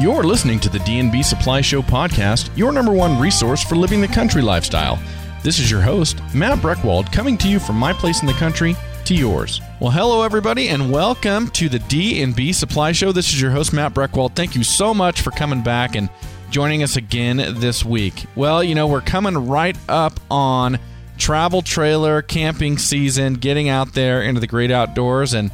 You're listening to the D&B Supply Show podcast, your number one resource for living the country lifestyle. This is your host, Matt Breckwald, coming to you from my place in the country to yours. Well, hello everybody, and welcome to the D&B Supply Show. This is your host, Matt Breckwald. Thank you so much for coming back and joining us again this week. Well, you know, we're coming right up on travel trailer camping season, getting out there into the great outdoors and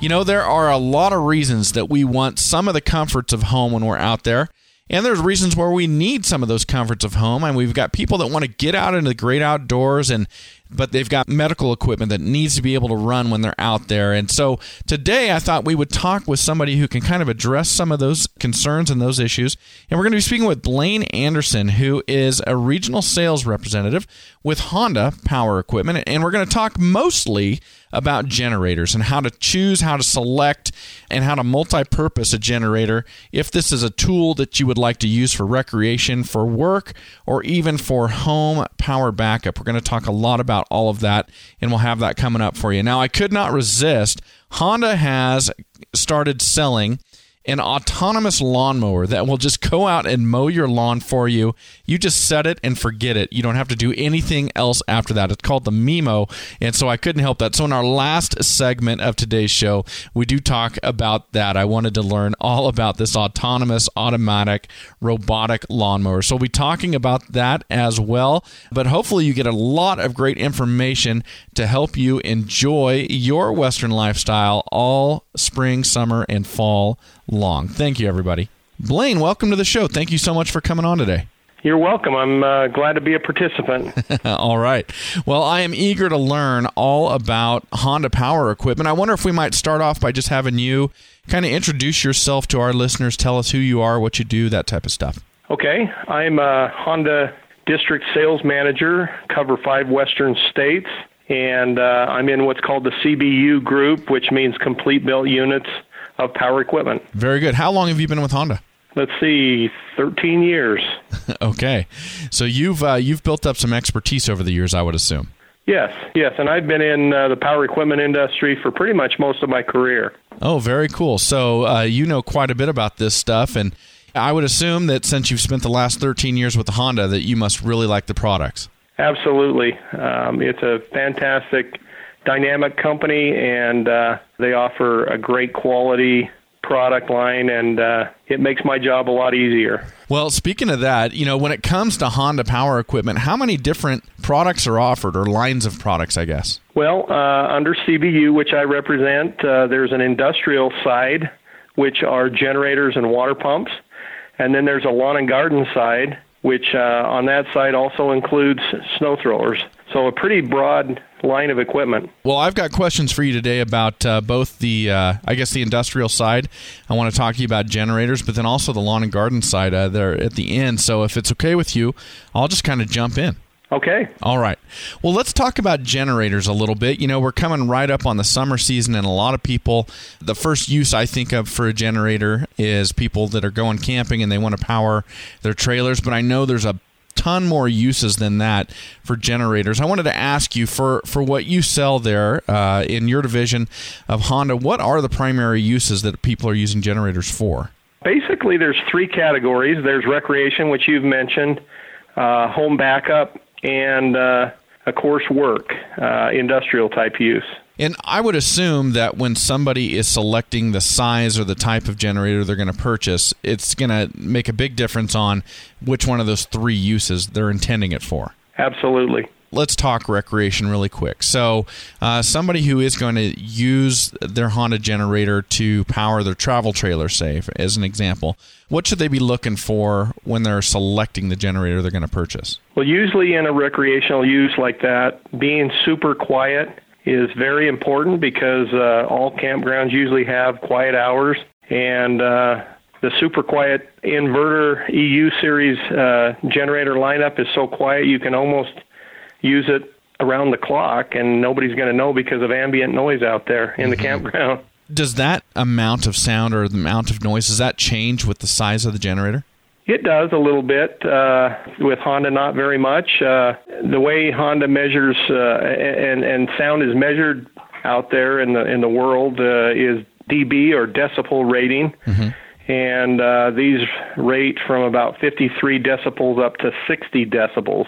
you know, there are a lot of reasons that we want some of the comforts of home when we're out there. And there's reasons where we need some of those comforts of home. And we've got people that want to get out into the great outdoors and but they've got medical equipment that needs to be able to run when they're out there. And so today I thought we would talk with somebody who can kind of address some of those concerns and those issues. And we're going to be speaking with Blaine Anderson, who is a regional sales representative with Honda Power Equipment. And we're going to talk mostly about generators and how to choose, how to select, and how to multi purpose a generator if this is a tool that you would like to use for recreation, for work, or even for home power backup. We're going to talk a lot about all of that, and we'll have that coming up for you. Now, I could not resist. Honda has started selling an autonomous lawnmower that will just go out and mow your lawn for you. You just set it and forget it. You don't have to do anything else after that. It's called the Miimo, and so I couldn't help that. So in our last segment of today's show, we do talk about that. I wanted to learn all about this autonomous, automatic, robotic lawnmower. So we'll be talking about that as well. But hopefully, you get a lot of great information to help you enjoy your Western lifestyle all spring, summer, and fall long. Thank you, everybody. Blaine, welcome to the show. Thank you so much for coming on today. You're welcome. I'm uh, glad to be a participant. all right. Well, I am eager to learn all about Honda Power Equipment. I wonder if we might start off by just having you kind of introduce yourself to our listeners, tell us who you are, what you do, that type of stuff. Okay. I'm a Honda District Sales Manager, cover five Western states, and uh, I'm in what's called the CBU group, which means Complete Built Units of Power Equipment. Very good. How long have you been with Honda? let's see, 13 years. okay, so you've uh, you've built up some expertise over the years, I would assume. Yes, yes, and I've been in uh, the power equipment industry for pretty much most of my career. Oh, very cool. So uh, you know quite a bit about this stuff, and I would assume that since you've spent the last 13 years with Honda, that you must really like the products. Absolutely, um, it's a fantastic, dynamic company, and uh, they offer a great quality product line, and uh, it makes my job a lot easier. Well, speaking of that, you know, when it comes to Honda Power Equipment, how many different products are offered, or lines of products, I guess? Well, uh, under CBU, which I represent, uh, there's an industrial side, which are generators and water pumps, and then there's a lawn and garden side, which uh, on that side also includes snow throwers. So a pretty broad line of equipment. Well, I've got questions for you today about uh, both the, uh, I guess, the industrial side. I want to talk to you about generators, but then also the lawn and garden side uh, there at the end. So if it's okay with you, I'll just kind of jump in. Okay. All right. Well, let's talk about generators a little bit. You know, we're coming right up on the summer season, and a lot of people, the first use I think of for a generator is people that are going camping and they want to power their trailers. But I know there's a ton more uses than that for generators. I wanted to ask you for for what you sell there uh, in your division of Honda. What are the primary uses that people are using generators for? Basically, there's three categories. There's recreation, which you've mentioned, uh, home backup, and uh, of course work, uh, industrial type use. And I would assume that when somebody is selecting the size or the type of generator they're going to purchase, it's going to make a big difference on which one of those three uses they're intending it for. Absolutely let's talk recreation really quick. So, uh, somebody who is going to use their Honda generator to power their travel trailer, say, as an example, what should they be looking for when they're selecting the generator they're going to purchase? Well, usually in a recreational use like that, being super quiet is very important because uh, all campgrounds usually have quiet hours, and uh, the super quiet inverter EU series uh, generator lineup is so quiet you can almost use it around the clock, and nobody's going to know because of ambient noise out there in mm-hmm. the campground. Does that amount of sound or the amount of noise does that change with the size of the generator? It does a little bit. Uh, with Honda, not very much. Uh, the way Honda measures uh, and and sound is measured out there in the in the world uh, is dB or decibel rating. Mm-hmm. and uh, these rate from about 53 decibels up to 60 decibels.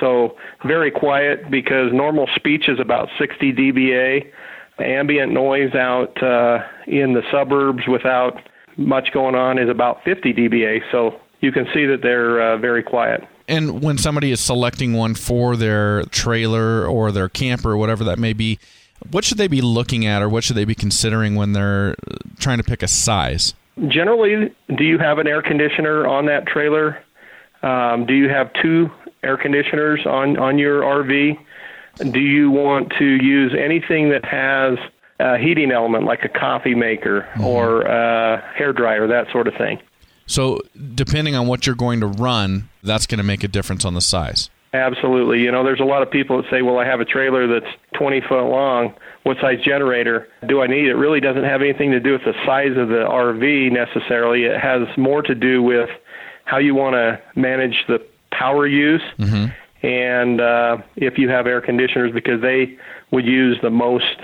So very quiet because normal speech is about 60 dBA. Ambient noise out uh, in the suburbs without much going on is about 50 dBA. So you can see that they're uh, very quiet. And when somebody is selecting one for their trailer or their camper or whatever that may be, what should they be looking at or what should they be considering when they're trying to pick a size? Generally, do you have an air conditioner on that trailer? Um, do you have two air conditioners on, on your RV? Do you want to use anything that has a heating element like a coffee maker mm-hmm. or a hair dryer, that sort of thing? So, depending on what you're going to run, that's going to make a difference on the size. Absolutely. You know, there's a lot of people that say, well, I have a trailer that's 20 foot long. What size generator do I need? It really doesn't have anything to do with the size of the RV necessarily. It has more to do with how you want to manage the power use. Mm-hmm. And uh, if you have air conditioners, because they would use the most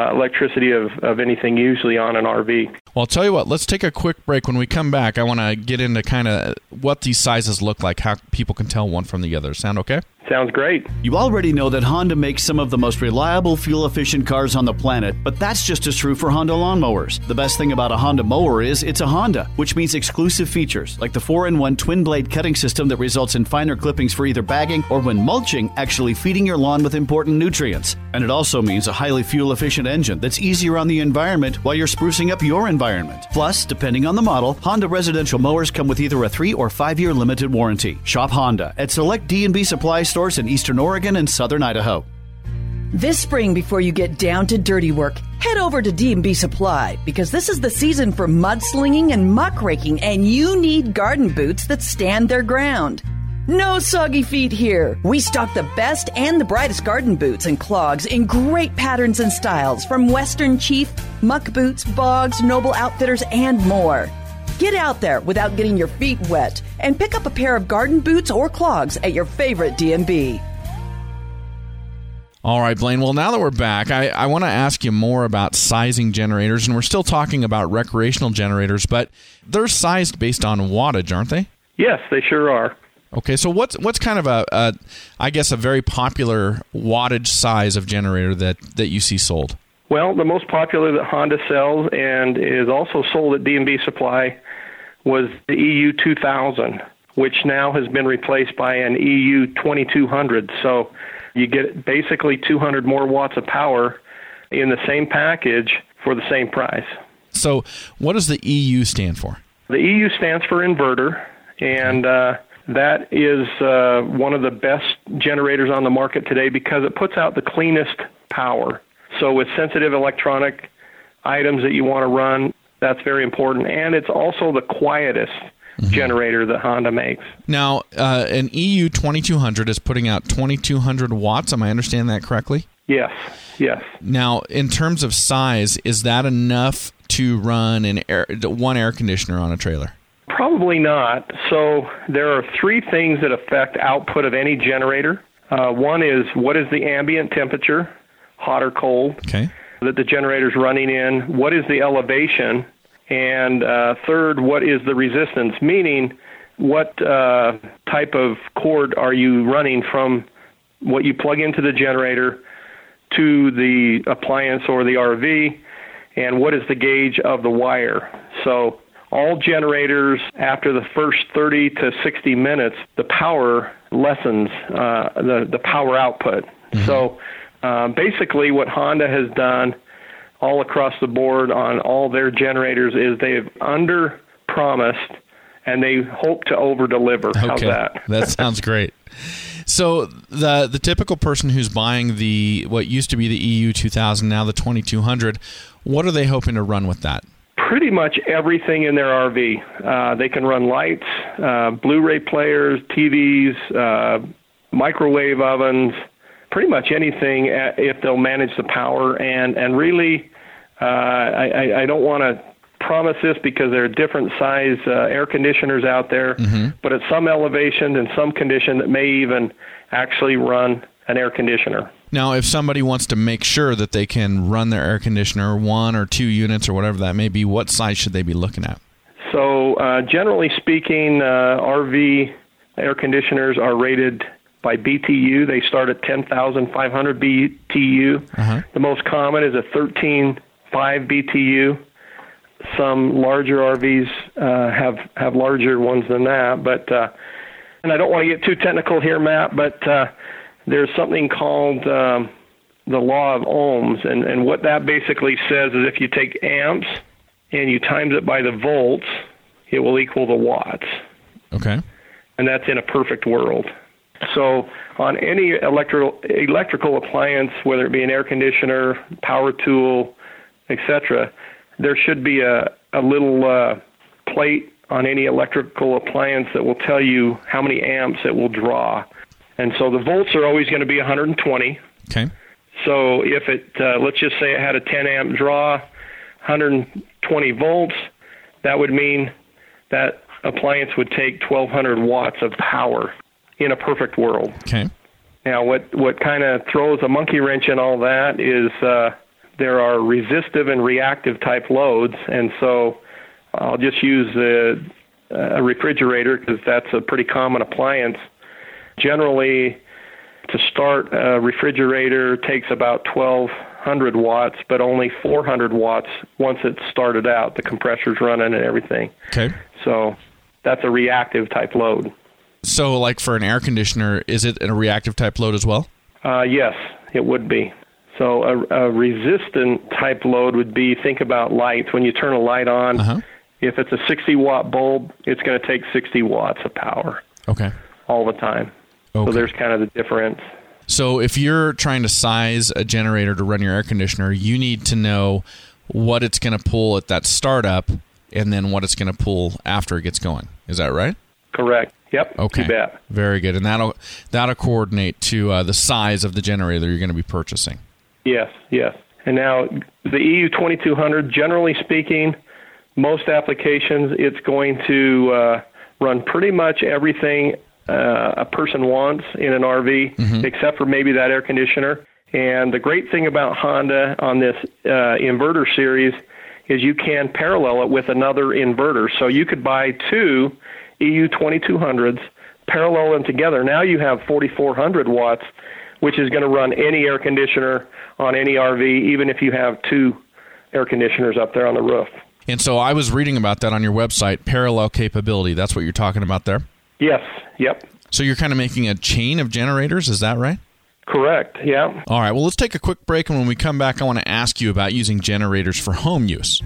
uh, electricity of, of anything usually on an RV. Well, I'll tell you what, let's take a quick break. When we come back, I want to get into kind of what these sizes look like, how people can tell one from the other. Sound okay? Sounds great. You already know that Honda makes some of the most reliable, fuel efficient cars on the planet, but that's just as true for Honda lawnmowers. The best thing about a Honda mower is it's a Honda, which means exclusive features like the 4 in 1 twin blade cutting system that results in finer clippings for either bagging or when mulching, actually feeding your lawn with important nutrients. And it also means a highly fuel efficient engine that's easier on the environment while you're sprucing up your environment. Plus, depending on the model, Honda residential mowers come with either a 3 or 5 year limited warranty. Shop Honda at select D&B supply stores in eastern Oregon and southern Idaho. This spring, before you get down to dirty work, head over to D&B Supply because this is the season for mudslinging and muck raking, and you need garden boots that stand their ground. No soggy feet here. We stock the best and the brightest garden boots and clogs in great patterns and styles from Western Chief, Muck Boots, Bogs, Noble Outfitters, and more. Get out there without getting your feet wet and pick up a pair of garden boots or clogs at your favorite D&B. All right, Blaine. Well, now that we're back, I, I want to ask you more about sizing generators. And we're still talking about recreational generators, but they're sized based on wattage, aren't they? Yes, they sure are. Okay, so what's what's kind of a, a I guess a very popular wattage size of generator that, that you see sold? Well, the most popular that Honda sells and is also sold at D&B Supply was the EU 2000, which now has been replaced by an EU 2200. So you get basically 200 more watts of power in the same package for the same price. So, what does the EU stand for? The EU stands for inverter, and uh, that is uh, one of the best generators on the market today because it puts out the cleanest power. So, with sensitive electronic items that you want to run, that's very important. And it's also the quietest mm-hmm. generator that Honda makes. Now, uh, an EU 2200 is putting out 2200 watts. Am I understanding that correctly? Yes, yes. Now, in terms of size, is that enough to run an air, one air conditioner on a trailer? Probably not. So there are three things that affect output of any generator. Uh, one is what is the ambient temperature, hot or cold? Okay that the generator is running in, what is the elevation, and uh, third, what is the resistance, meaning what uh, type of cord are you running from what you plug into the generator to the appliance or the RV, and what is the gauge of the wire. So all generators after the first 30 to 60 minutes, the power lessens uh, the the power output. Mm-hmm. So uh, basically, what Honda has done all across the board on all their generators is they've under promised and they hope to over deliver. Okay. How's that? that sounds great. So the the typical person who's buying the what used to be the EU 2000 now the 2200, what are they hoping to run with that? Pretty much everything in their RV. Uh, they can run lights, uh, Blu-ray players, TVs, uh, microwave ovens, pretty much anything uh, if they'll manage the power. And and really, uh, I, I don't want to promise this because there are different size uh, air conditioners out there, mm-hmm. but at some elevation and some condition that may even actually run an air conditioner. Now, if somebody wants to make sure that they can run their air conditioner one or two units or whatever that may be, what size should they be looking at? So, uh, generally speaking, uh, RV air conditioners are rated by BTU. They start at 10,500 BTU. Uh-huh. The most common is a 13.5 BTU. Some larger RVs uh, have have larger ones than that, but uh, and I don't want to get too technical here, Matt, but uh, there's something called um, the law of ohms, and and what that basically says is if you take amps and you times it by the volts, it will equal the watts Okay. and that's in a perfect world. So on any electrical electrical appliance, whether it be an air conditioner, power tool, etc., there should be a a little uh, plate on any electrical appliance that will tell you how many amps it will draw. And so the volts are always going to be 120. Okay. So if it, uh, let's just say it had a 10 amp draw, 120 volts, that would mean that appliance would take 1200 watts of power in a perfect world. Okay. Now, what, what kind of throws a monkey wrench in all that is uh, there are resistive and reactive type loads, and so I'll just use a, a refrigerator because that's a pretty common appliance. Generally, to start a refrigerator takes about 1200 watts, but only 400 watts once it's started out. The compressor's running and everything. Okay. So that's a reactive type load. So, like for an air conditioner, is it a reactive type load as well? Uh, yes, it would be. So a, a resistant type load would be think about lights. When you turn a light on, Uh-huh. if it's a 60 watt bulb, it's going to take 60 watts of power Okay. all the time. Okay. So there's kind of the difference. So, if you're trying to size a generator to run your air conditioner, you need to know what it's going to pull at that startup and then what it's going to pull after it gets going. Is that right? Correct. Yep. Okay. You bet. Very good. And that'll that'll coordinate to uh, the size of the generator you're going to be purchasing. Yes, yes. And now the EU 2200, generally speaking, most applications, it's going to uh, run pretty much everything uh, a person wants in an RV, except for maybe that air conditioner. And the great thing about Honda on this uh, inverter series is you can parallel it with another inverter. So you could buy two EU 2200s, parallel them together. Now you have 4400 watts, which is going to run any air conditioner on any RV, even if you have two air conditioners up there on the roof. And so I was reading about that on your website, parallel capability. That's what you're talking about there. Yes, yep, So you're kind of making a chain of generators, is that right? correct, yeah. All right, well, let's take a quick break. And when we come back, I want to ask you about using generators for home use.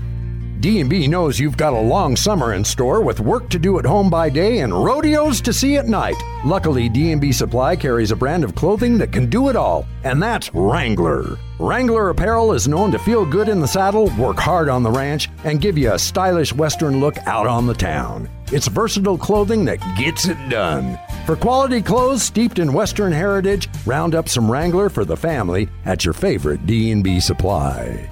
D&B knows you've got a long summer in store with work to do at home by day and rodeos to see at night. Luckily, D&B Supply carries a brand of clothing that can do it all, and that's Wrangler. Wrangler apparel is known to feel good in the saddle, work hard on the ranch, and give you a stylish western look out on the town. It's versatile clothing that gets it done. For quality clothes steeped in western heritage, round up some Wrangler for the family at your favorite D&B Supply.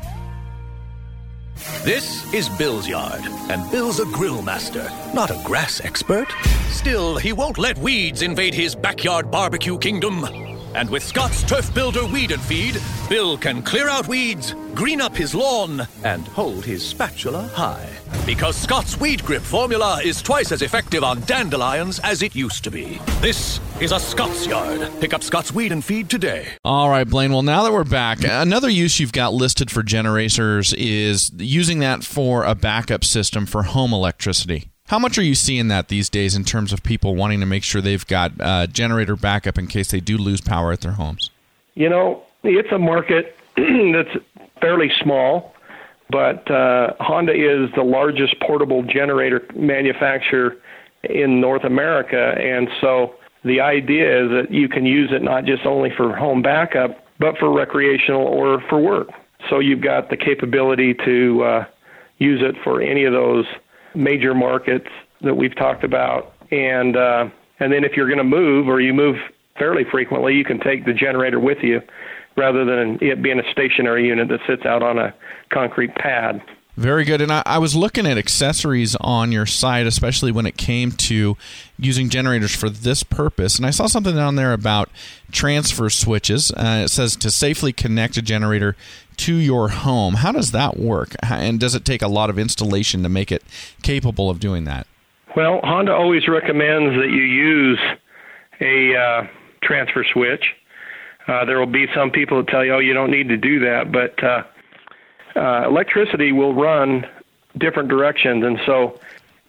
This is Bill's yard, and Bill's a grill master, not a grass expert. Still, he won't let weeds invade his backyard barbecue kingdom. And with Scott's Turf Builder Weed and Feed, Bill can clear out weeds, green up his lawn, and hold his spatula high. Because Scott's Weed Grip formula is twice as effective on dandelions as it used to be. This is a Scott's yard. Pick up Scott's Weed and Feed today. All right, Blaine. Well, now that we're back, another use you've got listed for generators is using that for a backup system for home electricity. How much are you seeing that these days in terms of people wanting to make sure they've got uh, generator backup in case they do lose power at their homes? You know, it's a market that's fairly small, but uh, Honda is the largest portable generator manufacturer in North America, and so the idea is that you can use it not just only for home backup, but for recreational or for work. So you've got the capability to uh, use it for any of those major markets that we've talked about, and uh, and then if you're going to move or you move fairly frequently, you can take the generator with you rather than it being a stationary unit that sits out on a concrete pad. Very good. And I, I, was looking at accessories on your site, especially when it came to using generators for this purpose. And I saw something down there about transfer switches. Uh, it says to safely connect a generator to your home. How does that work? And does it take a lot of installation to make it capable of doing that? Well, Honda always recommends that you use a uh, transfer switch. Uh, there will be some people that tell you, oh, you don't need to do that, but uh, uh, electricity will run different directions, and so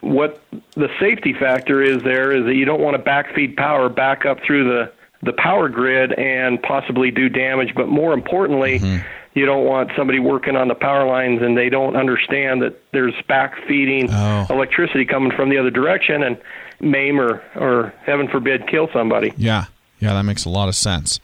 what the safety factor is there is that you don't want to backfeed power back up through the the power grid and possibly do damage, but more importantly. Mm-hmm you don't want somebody working on the power lines and they don't understand that there's back feeding oh. electricity coming from the other direction and maim or, or heaven forbid kill somebody. Yeah. Yeah, that makes a lot of sense.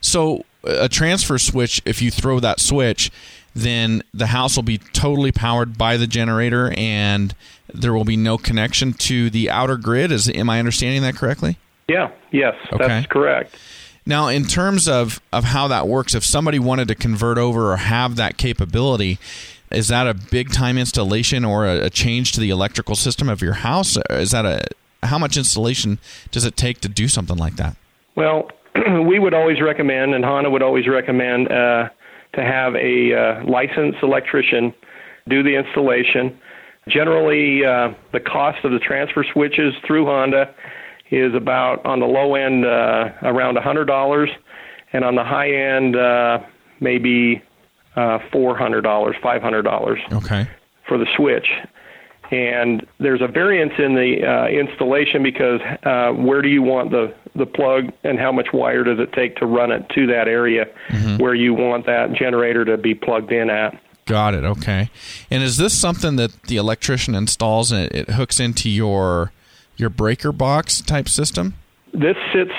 So a transfer switch, if you throw that switch, then the house will be totally powered by the generator and there will be no connection to the outer grid. Is am I understanding that correctly? Yeah, yes, okay. that's correct. Now, in terms of, of how that works, if somebody wanted to convert over or have that capability, is that a big time installation or a, a change to the electrical system of your house? Is that a how much installation does it take to do something like that? Well, we would always recommend, and Honda would always recommend, uh, to have a uh, licensed electrician do the installation. Generally, uh, the cost of the transfer switches through Honda is about on the low end uh, around $100, and on the high end uh, maybe uh, $400, $500. Okay. For the switch. And there's a variance in the uh, installation because uh, where do you want the, the plug and how much wire does it take to run it to that area mm-hmm. where you want that generator to be plugged in at? Got it. Okay. And is this something that the electrician installs and it, it hooks into your your breaker box type system? This sits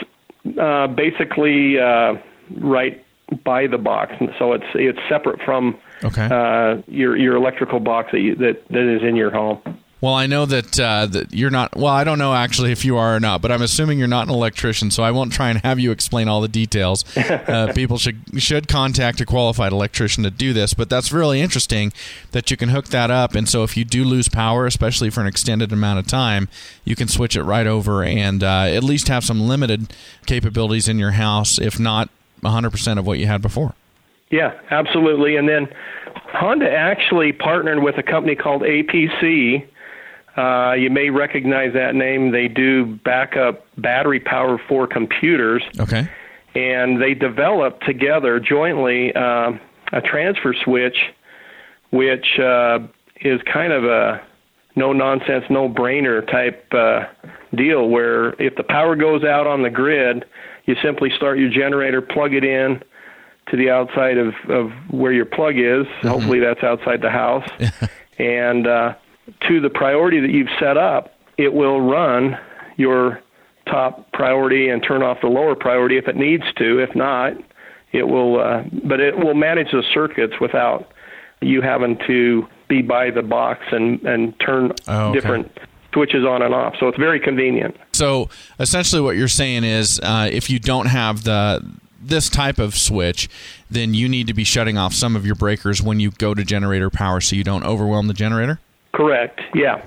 uh, basically uh, right by the box, so it's it's separate from okay. uh, your your electrical box that, you, that that is in your home. Well, I know that uh, that you're not. Well, I don't know actually if you are or not, but I'm assuming you're not an electrician, so I won't try and have you explain all the details. Uh, people should should contact a qualified electrician to do this, but that's really interesting that you can hook that up, and so if you do lose power, especially for an extended amount of time, you can switch it right over and uh, at least have some limited capabilities in your house, if not 100% of what you had before. Yeah, absolutely. And then Honda actually partnered with a company called APC uh, you may recognize that name. They do backup battery power for computers. Okay. And they developed together jointly uh, a transfer switch, which uh, is kind of a no nonsense, no brainer type uh, deal where if the power goes out on the grid, you simply start your generator, plug it in to the outside of, of where your plug is. Mm-hmm. Hopefully that's outside the house. and uh, to the priority that you've set up, it will run your top priority and turn off the lower priority if it needs to. If not, it will, uh, but it will manage the circuits without you having to be by the box and, and turn oh, okay. different switches on and off. So it's very convenient. So essentially, what you're saying is, uh, if you don't have the this type of switch, then you need to be shutting off some of your breakers when you go to generator power, so you don't overwhelm the generator. Correct. Yeah.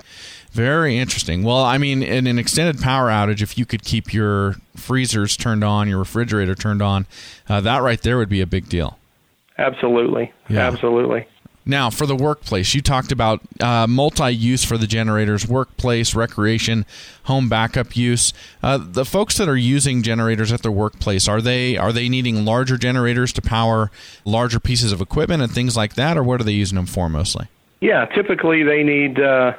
Very interesting. Well, I mean, in an extended power outage, if you could keep your freezers turned on, your refrigerator turned on, uh, that right there would be a big deal. Absolutely. Yeah. Absolutely. Now, for the workplace, you talked about uh, multi-use for the generators: workplace, recreation, home backup use. Uh, the folks that are using generators at their workplace are they are they needing larger generators to power larger pieces of equipment and things like that, or what are they using them for mostly? Yeah, typically they need uh,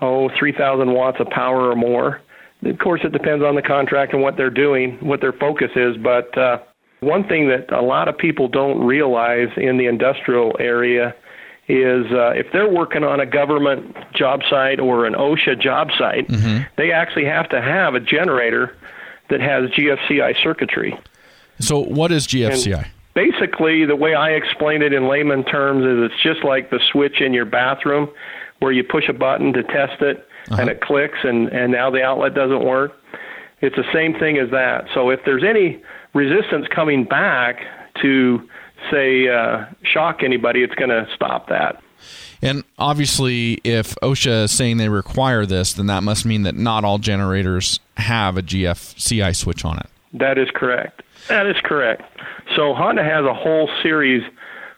oh three thousand watts of power or more. Of course, it depends on the contract and what they're doing, what their focus is. But uh, one thing that a lot of people don't realize in the industrial area is uh, if they're working on a government job site or an OSHA job site, mm-hmm. they actually have to have a generator that has GFCI circuitry. So, what is GFCI? And basically, the way I explain it in layman terms is it's just like the switch in your bathroom where you push a button to test it uh-huh. and it clicks and, and now the outlet doesn't work. It's the same thing as that. So if there's any resistance coming back to, say, uh, shock anybody, it's going to stop that. And obviously, if OSHA is saying they require this, then that must mean that not all generators have a GFCI switch on it. That is correct. That is correct. So Honda has a whole series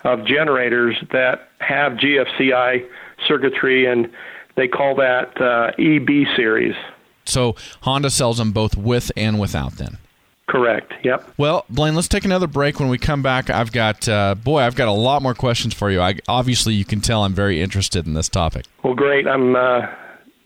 of generators that have GFCI circuitry, and they call that uh, EB series. So Honda sells them both with and without, then. Correct. Yep. Well, Blaine, let's take another break. When we come back, I've got uh, boy, I've got a lot more questions for you. I, obviously, you can tell I'm very interested in this topic. Well, great. I'm uh,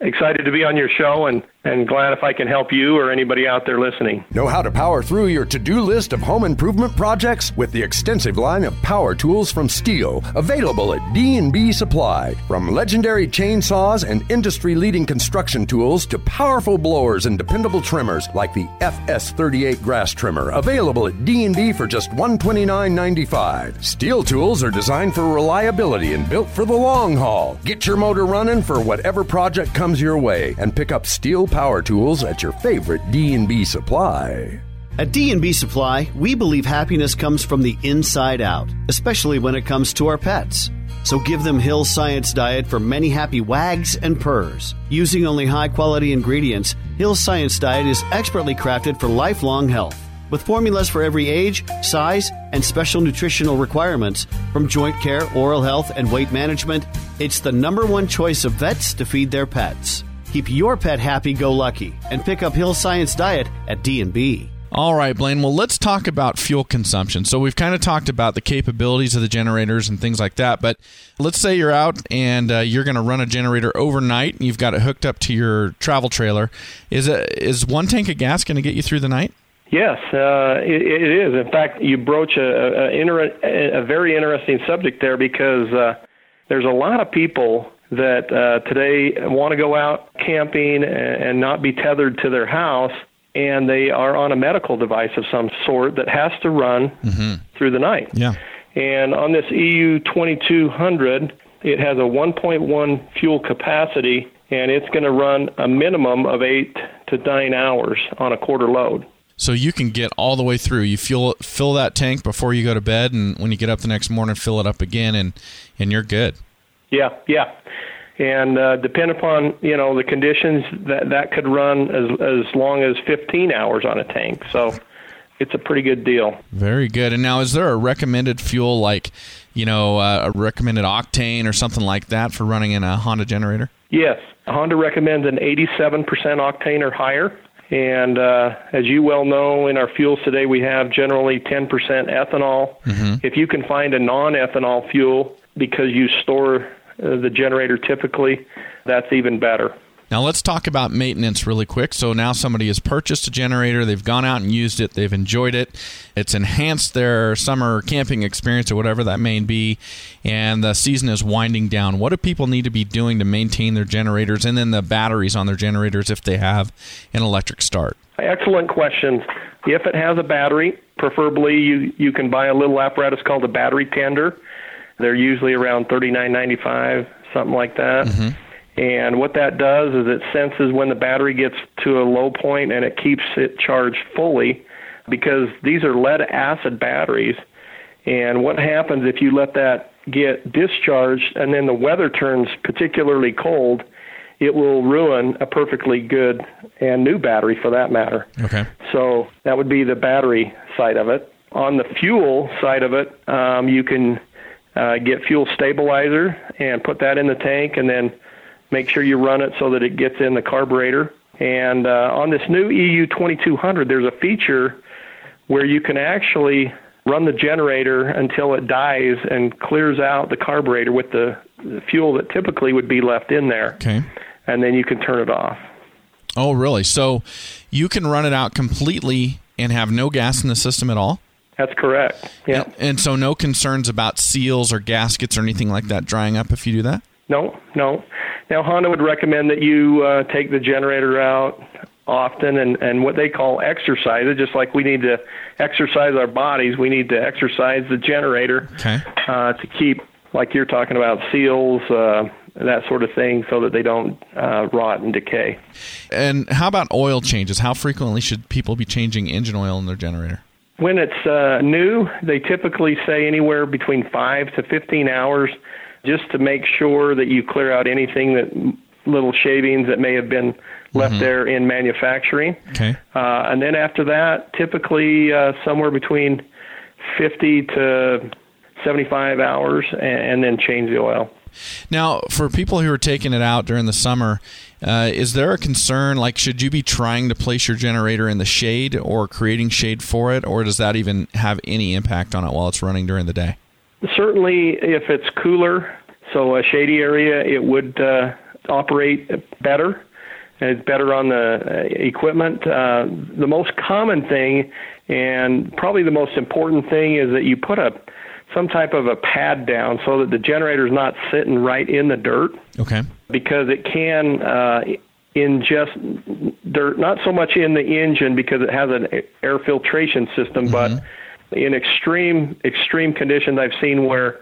excited to be on your show and, and glad if I can help you or anybody out there listening. Know how to power through your to do list of home improvement projects with the extensive line of power tools from STIHL, available at D&B Supply. From legendary chainsaws and industry leading construction tools to powerful blowers and dependable trimmers like the FS38 grass trimmer, available at D&B for just $129.95. STIHL tools are designed for reliability and built for the long haul. Get your motor running for whatever project comes your way and pick up STIHL power tools at your favorite D&B Supply. At D&B Supply, we believe happiness comes from the inside out, especially when it comes to our pets. So give them Hill Science Diet for many happy wags and purrs. Using only high quality ingredients, Hill Science Diet is expertly crafted for lifelong health. With formulas for every age, size, and special nutritional requirements, from joint care, oral health, and weight management, it's the number one choice of vets to feed their pets. Keep your pet happy go lucky and pick up Hill Science Diet at D&B. All right, Blaine. Well, let's talk about fuel consumption. So we've kind of talked about the capabilities of the generators and things like that. But let's say you're out and uh, you're going to run a generator overnight. And you've got it hooked up to your travel trailer. Is it is one tank of gas going to get you through the night? Yes, uh, it, it is. In fact, you broach a, a, inter- a very interesting subject there because uh, there's a lot of people that uh, today want to go out camping and, and not be tethered to their house, and they are on a medical device of some sort that has to run mm-hmm. through the night. Yeah. And on this EU 2200, it has a 1.1 fuel capacity, and it's going to run a minimum of eight to nine hours on a quarter load so you can get all the way through. You fill fill that tank before you go to bed, and when you get up the next morning, fill it up again, and and you're good. Yeah, yeah, and uh, depend upon you know the conditions that that could run as as long as 15 hours on a tank. So it's a pretty good deal. Very good. And now, is there a recommended fuel like you know uh, a recommended octane or something like that for running in a Honda generator? Yes, Honda recommends an 87% octane or higher. And uh, as you well know, in our fuels today, we have generally 10% ethanol. Mm-hmm. If you can find a non ethanol fuel because you store Uh, the generator typically, that's even better. Now let's talk about maintenance really quick. So now somebody has purchased a generator, they've gone out and used it, they've enjoyed it, it's enhanced their summer camping experience or whatever that may be, and the season is winding down. What do people need to be doing to maintain their generators and then the batteries on their generators if they have an electric start? Excellent question. If it has a battery, preferably you, you can buy a little apparatus called a battery tender. They're usually around thirty nine ninety five, something like that. Mm-hmm and what that does is it senses when the battery gets to a low point and it keeps it charged fully because these are lead acid batteries. And what happens if you let that get discharged and then the weather turns particularly cold, it will ruin a perfectly good and new battery for that matter. Okay. So that would be the battery side of it. On the fuel side of it, um, you can uh, get fuel stabilizer and put that in the tank and then Make sure you run it so that it gets in the carburetor. And uh, on this new EU 2200, there's a feature where you can actually run the generator until it dies and clears out the carburetor with the, the fuel that typically would be left in there. Okay. And then you can turn it off. Oh, really? So you can run it out completely and have no gas in the system at all? That's correct. Yeah. And, and, so no concerns about seals or gaskets or anything like that drying up if you do that? No, no. Now, Honda would recommend that you uh, take the generator out often and, and what they call exercise it, just like we need to exercise our bodies, we need to exercise the generator okay. uh, to keep, like you're talking about, seals, uh, that sort of thing, so that they don't uh, rot and decay. And how about oil changes? How frequently should people be changing engine oil in their generator? When it's uh, new, they typically say anywhere between 5 to 15 hours just to make sure that you clear out anything that little shavings that may have been left mm-hmm. there in manufacturing. Okay. Uh, and then after that, typically uh, somewhere between 50 to 75 hours, and, and then change the oil. Now, for people who are taking it out during the summer, uh, is there a concern? Like, should you be trying to place your generator in the shade or creating shade for it, or does that even have any impact on it while it's running during the day? Certainly, if it's cooler, so a shady area, it would uh, operate better. It's better on the uh, equipment. Uh, the most common thing, and probably the most important thing, is that you put a some type of a pad down so that the generator is not sitting right in the dirt. Okay. Because it can uh, ingest dirt, not so much in the engine because it has an air filtration system, mm-hmm. but in extreme extreme conditions, I've seen where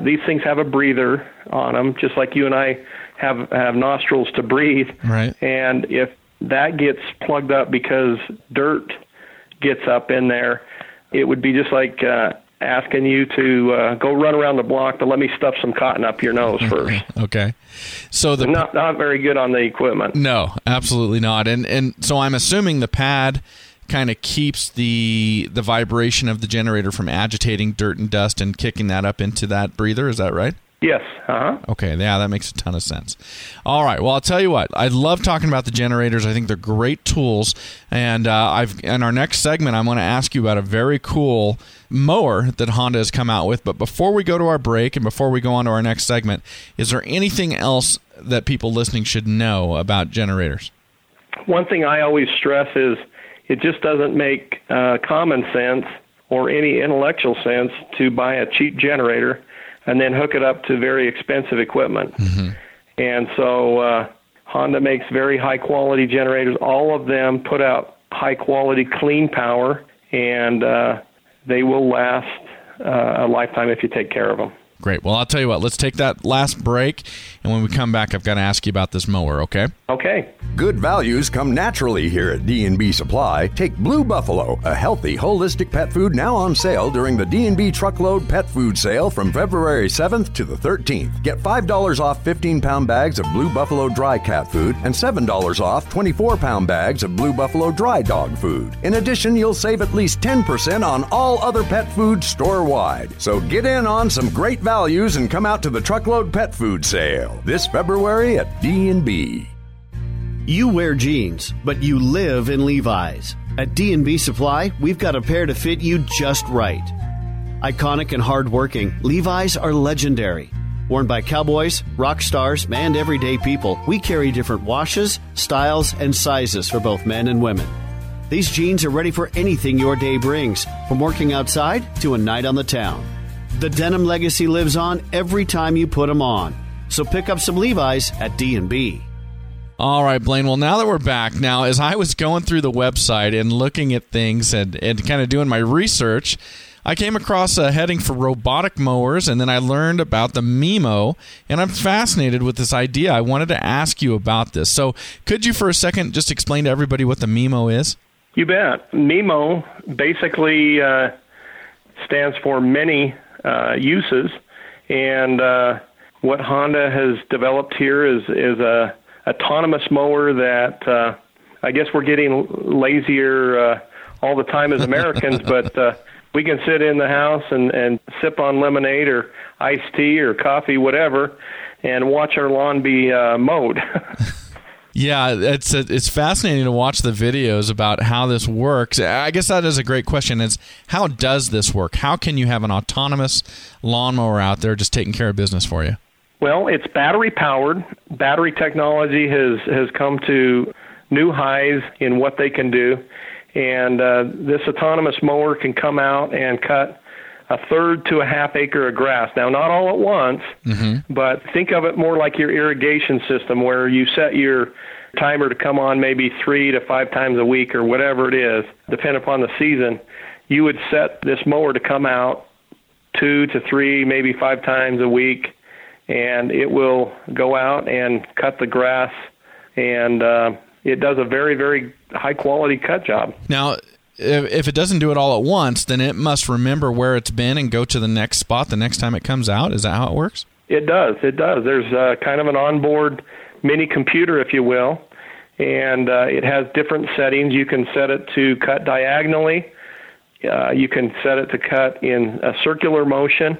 these things have a breather on them, just like you and I have have nostrils to breathe. Right. And if that gets plugged up because dirt gets up in there, it would be just like uh, asking you to uh, go run around the block to let me stuff some cotton up your nose first. okay. So the not not very good on the equipment. No, absolutely not. And and so I'm assuming the pad kind of keeps the the vibration of the generator from agitating dirt and dust and kicking that up into that breather. Is that right? Yes. Uh-huh. Okay. Yeah, that makes a ton of sense. All right. Well, I'll tell you what. I love talking about the generators. I think they're great tools. And uh, I've in our next segment, I'm going to ask you about a very cool mower that Honda has come out with. But before we go to our break and before we go on to our next segment, is there anything else that people listening should know about generators? One thing I always stress is it just doesn't make uh, common sense or any intellectual sense to buy a cheap generator and then hook it up to very expensive equipment. Mm-hmm. And so uh, Honda makes very high quality generators. All of them put out high quality clean power, and uh, they will last uh, a lifetime if you take care of them. Great. Well, I'll tell you what, let's take that last break. And when we come back, I've got to ask you about this mower, okay? Okay. Good values come naturally here at D&B Supply. Take Blue Buffalo, a healthy, holistic pet food now on sale during the D&B Truckload Pet Food Sale from February 7th to the 13th. Get $5 off 15-pound bags of Blue Buffalo dry cat food and $7 off 24-pound bags of Blue Buffalo dry dog food. In addition, you'll save at least 10% on all other pet food store-wide. So get in on some great values values and come out to the truckload pet food sale this February at D&B. You wear jeans, but you live in Levi's. At D&B Supply, we've got a pair to fit you just right. Iconic and hardworking, Levi's are legendary. Worn by cowboys, rock stars, and everyday people, we carry different washes, styles, and sizes for both men and women. These jeans are ready for anything your day brings, from working outside to a night on the town. The denim legacy lives on every time you put them on. So pick up some Levi's at D&B. All right, Blaine. Well, now that we're back, now as I was going through the website and looking at things and, and kind of doing my research, I came across a heading for robotic mowers, and then I learned about the Miimo, and I'm fascinated with this idea. I wanted to ask you about this. So, could you, for a second, just explain to everybody what the Miimo is? You bet. Miimo basically uh, stands for many uh, uses. And uh, what Honda has developed here is is a autonomous mower that uh, I guess we're getting lazier uh, all the time as Americans, but uh, we can sit in the house and, and sip on lemonade or iced tea or coffee, whatever, and watch our lawn be uh, mowed. Yeah, it's it's fascinating to watch the videos about how this works. I guess that is a great question. Is how does this work? How can you have an autonomous lawnmower out there just taking care of business for you? Well, it's battery powered. Battery technology has has come to new highs in what they can do, and uh, this autonomous mower can come out and cut a third to a half acre of grass. Now, not all at once, mm-hmm. but think of it more like your irrigation system where you set your timer to come on maybe three to five times a week or whatever it is, depending upon the season. You would set this mower to come out two to three, maybe five times a week, and it will go out and cut the grass and uh, it does a very, very high quality cut job. Now, if it doesn't do it all at once, then it must remember where it's been and go to the next spot the next time it comes out. Is that how it works? It does. It does. There's uh, kind of an onboard mini computer, if you will, and uh, it has different settings. You can set it to cut diagonally. Uh, you can set it to cut in a circular motion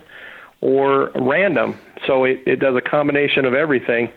or random. So it, it does a combination of everything.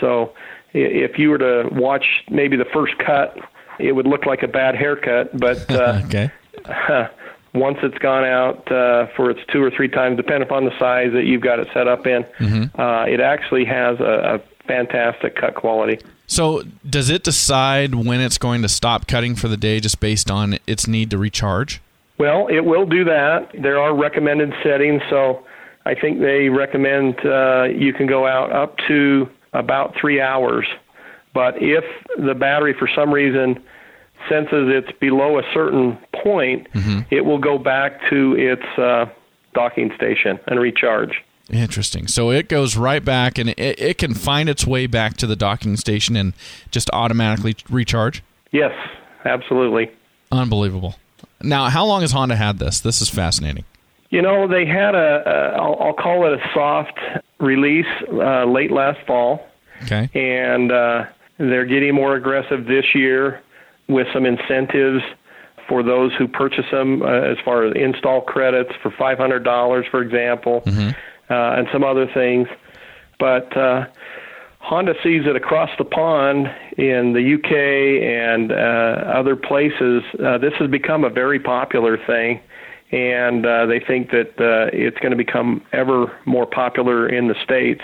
So if you were to watch maybe the first cut, it would look like a bad haircut, but uh, okay. once it's gone out uh, for its two or three times, depending upon the size that you've got it set up in, Mm-hmm. uh, it actually has a, a fantastic cut quality. So, does it decide when it's going to stop cutting for the day just based on its need to recharge? Well, it will do that. There are recommended settings, so I think they recommend uh, you can go out up to about three hours. But if the battery, for some reason, senses it's below a certain point, it will go back to its uh, docking station and recharge. Interesting. So it goes right back and it, it can find its way back to the docking station and just automatically recharge? Yes, absolutely. Unbelievable. Now, how long has Honda had this? This is fascinating. You know, they had a, a I'll, I'll call it a soft release uh, late last fall. Okay. and uh, they're getting more aggressive this year with some incentives for those who purchase them, uh, as far as install credits for $500, for example, uh, and some other things. But uh, Honda sees it across the pond in the UK and uh, other places. Uh, this has become a very popular thing, and uh, they think that uh, it's going to become ever more popular in the States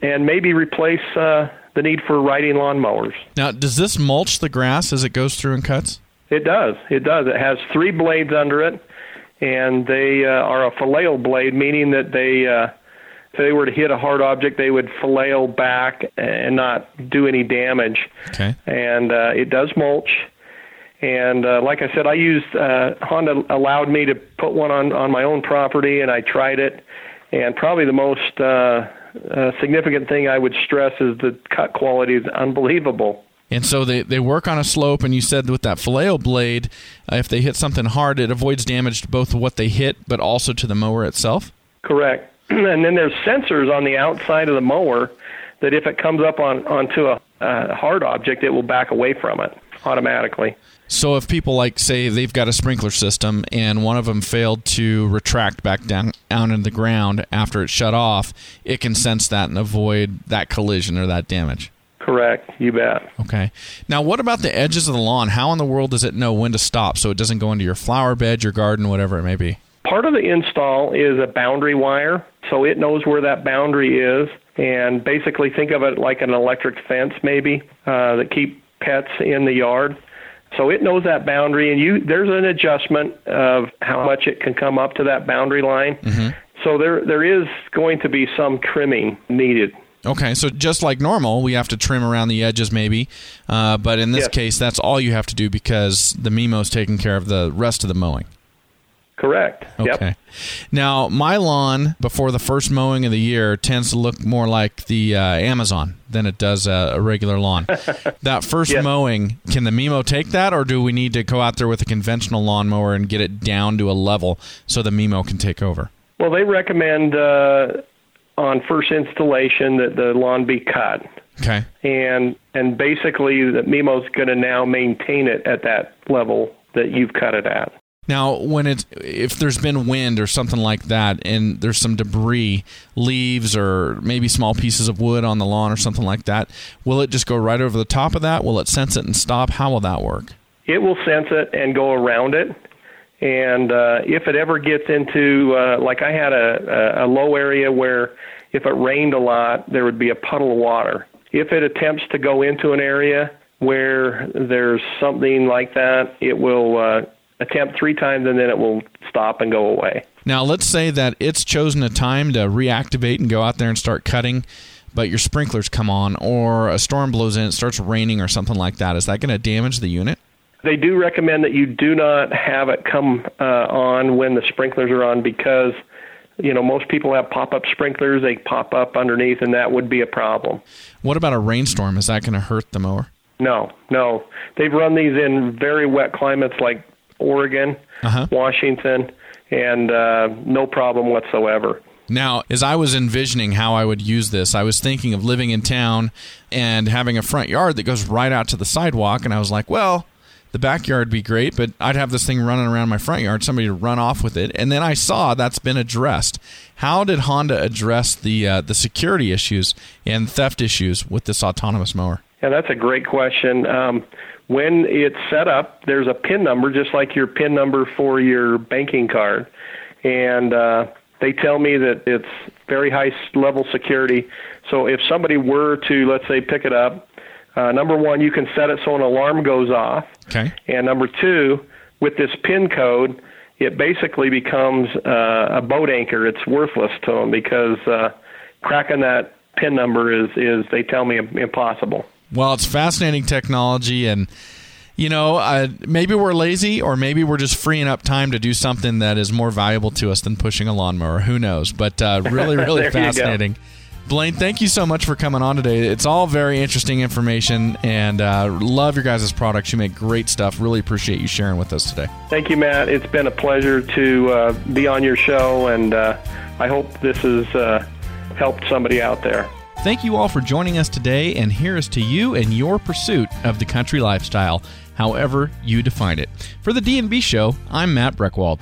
and maybe replace uh, the need for riding lawnmowers. Now, does this mulch the grass as it goes through and cuts? It does. It does. It has three blades under it, and they uh, are a flail blade, meaning that they, uh, if they were to hit a hard object, they would flail back and not do any damage. Okay. And uh, it does mulch. And uh, like I said, I used uh, Honda allowed me to put one on on my own property, and I tried it. And probably the most uh, uh, significant thing I would stress is the cut quality is unbelievable. And so they, they work on a slope, and you said with that flail blade, uh, if they hit something hard, it avoids damage to both what they hit, but also to the mower itself? Correct. and then there's sensors on the outside of the mower that if it comes up on onto a, a hard object, it will back away from it automatically. So if people like say they've got a sprinkler system and one of them failed to retract back down down in the ground after it shut off, it can sense that and avoid that collision or that damage. Correct. You bet. Okay. Now, what about the edges of the lawn? How in the world does it know when to stop so it doesn't go into your flower bed, your garden, whatever it may be? Part of the install is a boundary wire, so it knows where that boundary is, and basically think of it like an electric fence, maybe uh, that keep pets in the yard. So it knows that boundary, and you there's an adjustment of how much it can come up to that boundary line. So there there is going to be some trimming needed. Okay, so just like normal, we have to trim around the edges maybe, uh, but in this Yes. case, that's all you have to do because the Miimo's taking care of the rest of the mowing. Correct. Okay. Yep. Now, my lawn before the first mowing of the year tends to look more like the uh, Amazon than it does a, a regular lawn. that first Yes. mowing, can the Miimo take that, or do we need to go out there with a conventional lawnmower and get it down to a level so the Miimo can take over? Well, they recommend uh, on first installation that the lawn be cut, Okay. and and basically the Miimo's going to now maintain it at that level that you've cut it at. Now, when it's if there's been wind or something like that, and there's some debris, leaves or maybe small pieces of wood on the lawn or something like that, will it just go right over the top of that? Will it sense it and stop? How will that work? It will sense it and go around it. And uh, if it ever gets into, uh, like I had a, a, a low area where if it rained a lot, there would be a puddle of water. If it attempts to go into an area where there's something like that, it will uh, attempt three times and then it will stop and go away. Now, let's say that it's chosen a time to reactivate and go out there and start cutting, but your sprinklers come on, or a storm blows in, it starts raining, or something like that. Is that going to damage the unit? They do recommend that you do not have it come uh, on when the sprinklers are on because, you know, most people have pop-up sprinklers. They pop up underneath, and that would be a problem. What about a rainstorm? Is that going to hurt the mower? No, no. They've run these in very wet climates like Oregon, Uh-huh. Washington, and uh, no problem whatsoever. Now, as I was envisioning how I would use this, I was thinking of living in town and having a front yard that goes right out to the sidewalk. And I was like, well, the backyard would be great, but I'd have this thing running around my front yard, somebody to run off with it. And then I saw that's been addressed. How did Honda address the uh, the security issues and theft issues with this autonomous mower? Yeah, that's a great question. Um, when it's set up, there's a PIN number, just like your PIN number for your banking card, and uh, they tell me that it's very high level security. So if somebody were to, let's say, pick it up, uh, number one, you can set it so an alarm goes off. Okay. And number two, with this PIN code, it basically becomes uh, a boat anchor. It's worthless to them because uh, cracking that PIN number is, is they tell me, impossible. Well, it's fascinating technology and you know, uh, maybe we're lazy or maybe we're just freeing up time to do something that is more valuable to us than pushing a lawnmower. Who knows? But uh, really, really fascinating. Blaine, thank you so much for coming on today. It's all very interesting information and uh, love your guys' products. You make great stuff. Really appreciate you sharing with us today. Thank you, Matt. It's been a pleasure to uh, be on your show, and uh, I hope this has uh, helped somebody out there. Thank you all for joining us today, and here is to you and your pursuit of the country lifestyle, however you define it. For the D&B Show, I'm Matt Breckwald.